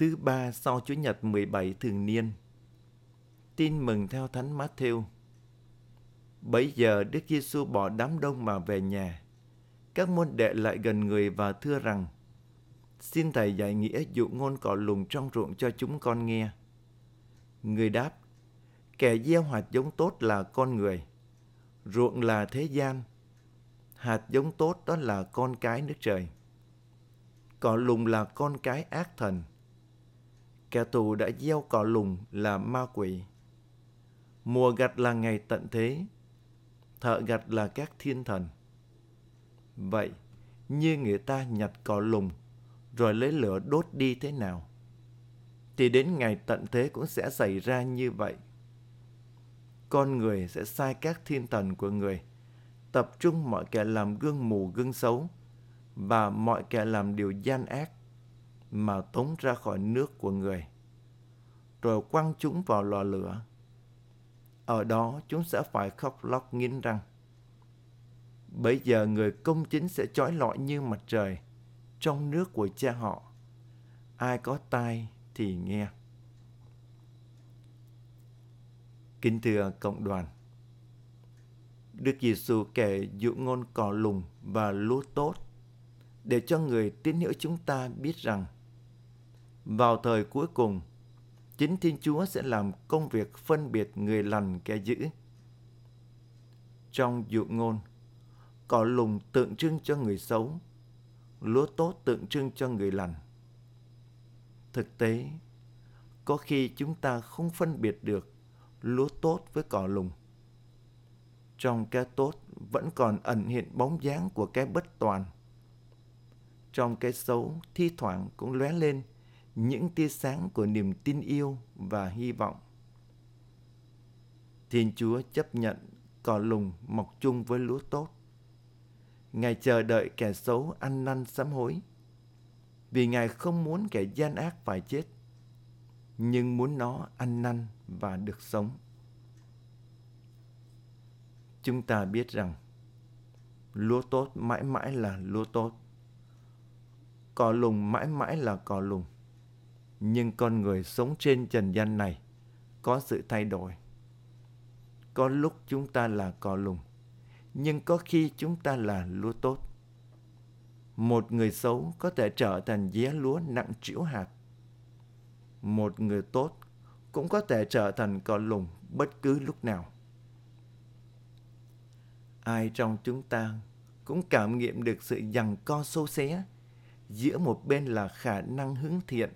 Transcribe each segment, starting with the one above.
thứ ba sau Chúa Nhật 17 thường niên. Tin mừng theo Thánh Matthew. Bấy giờ Đức Giêsu bỏ đám đông mà về nhà. Các môn đệ lại gần người và thưa rằng: Xin thầy dạy nghĩa dụ ngôn cỏ lùng trong ruộng cho chúng con nghe. Người đáp: Kẻ gieo hạt giống tốt là con người, ruộng là thế gian. Hạt giống tốt đó là con cái nước trời. Cỏ lùng là con cái ác thần. Kẻ thù đã gieo cỏ lùng là ma quỷ. Mùa gặt là ngày tận thế. Thợ gặt là các thiên thần. Vậy, như người ta nhặt cỏ lùng rồi lấy lửa đốt đi thế nào? Thì đến ngày tận thế cũng sẽ xảy ra như vậy. Con người sẽ sai các thiên thần của người, tập trung mọi kẻ làm gương mù gương xấu và mọi kẻ làm điều gian ác mà tống ra khỏi nước của người, rồi quăng chúng vào lò lửa. Ở đó chúng sẽ phải khóc lóc nghiến răng. Bây giờ người công chính sẽ trói lọi như mặt trời trong nước của cha họ. Ai có tai thì nghe. Kính thưa cộng đoàn, Đức Giêsu kể dụ ngôn cỏ lùng và lúa tốt để cho người tín hữu chúng ta biết rằng vào thời cuối cùng, chính Thiên Chúa sẽ làm công việc phân biệt người lành kẻ dữ. Trong dụ ngôn, cỏ lùng tượng trưng cho người xấu, lúa tốt tượng trưng cho người lành. Thực tế, có khi chúng ta không phân biệt được lúa tốt với cỏ lùng. Trong cái tốt vẫn còn ẩn hiện bóng dáng của cái bất toàn. Trong cái xấu thi thoảng cũng lóe lên những tia sáng của niềm tin yêu và hy vọng. Thiên Chúa chấp nhận cỏ lùng mọc chung với lúa tốt. Ngài chờ đợi kẻ xấu ăn năn sám hối. Vì Ngài không muốn kẻ gian ác phải chết, nhưng muốn nó ăn năn và được sống. Chúng ta biết rằng lúa tốt mãi mãi là lúa tốt. Cỏ lùng mãi mãi là cỏ lùng. Nhưng con người sống trên trần gian này có sự thay đổi. Có lúc chúng ta là cò lùng, nhưng có khi chúng ta là lúa tốt. Một người xấu có thể trở thành dế lúa nặng trĩu hạt. Một người tốt cũng có thể trở thành cò lùng bất cứ lúc nào. Ai trong chúng ta cũng cảm nghiệm được sự giằng co sâu xé giữa một bên là khả năng hướng thiện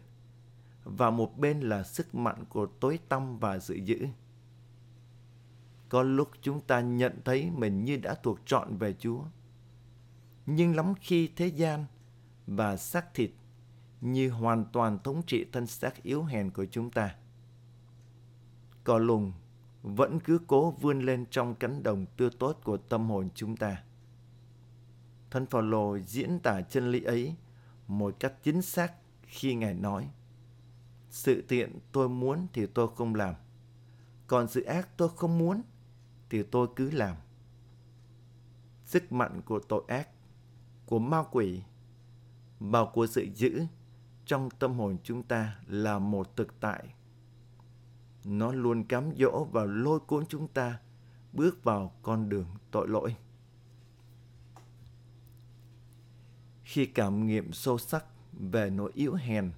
và một bên là sức mạnh của tối tăm và dự dữ. Có lúc chúng ta nhận thấy mình như đã thuộc trọn về Chúa. Nhưng lắm khi thế gian và xác thịt như hoàn toàn thống trị thân xác yếu hèn của chúng ta. Cỏ lùng vẫn cứ cố vươn lên trong cánh đồng tươi tốt của tâm hồn chúng ta. Thân Phaolô diễn tả chân lý ấy một cách chính xác khi Ngài nói sự tiện tôi muốn thì tôi không làm, còn sự ác tôi không muốn thì tôi cứ làm. Sức mạnh của tội ác, của ma quỷ và của sự dữ trong tâm hồn chúng ta là một thực tại nó luôn cám dỗ và lôi cuốn chúng ta bước vào con đường tội lỗi. Khi cảm nghiệm sâu sắc về nỗi yếu hèn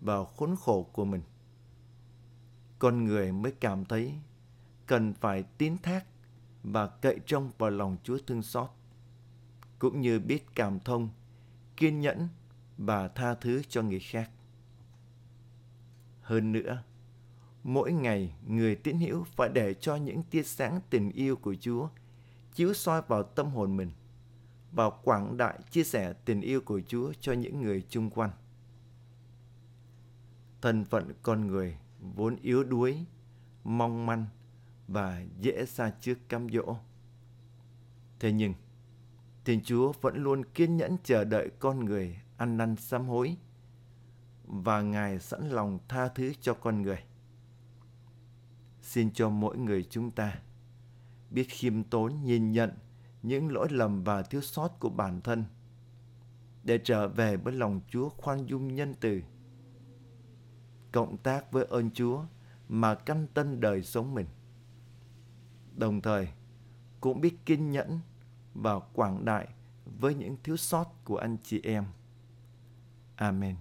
vào khốn khổ của mình, con người mới cảm thấy cần phải tín thác và cậy trông vào lòng Chúa thương xót, cũng như biết cảm thông, kiên nhẫn và tha thứ cho người khác. Hơn nữa, Mỗi ngày, người tín hữu phải để cho những tia sáng tình yêu của Chúa chiếu soi vào tâm hồn mình và quảng đại chia sẻ tình yêu của Chúa cho những người chung quanh. Thân phận con người vốn yếu đuối, mong manh và dễ xa trước cám dỗ. Thế nhưng, Thiên Chúa vẫn luôn kiên nhẫn chờ đợi con người ăn năn sám hối và Ngài sẵn lòng tha thứ cho con người xin cho mỗi người chúng ta biết khiêm tốn nhìn nhận những lỗi lầm và thiếu sót của bản thân để trở về với lòng Chúa khoan dung nhân từ cộng tác với ơn Chúa mà canh tân đời sống mình. Đồng thời, cũng biết kiên nhẫn và quảng đại với những thiếu sót của anh chị em. Amen.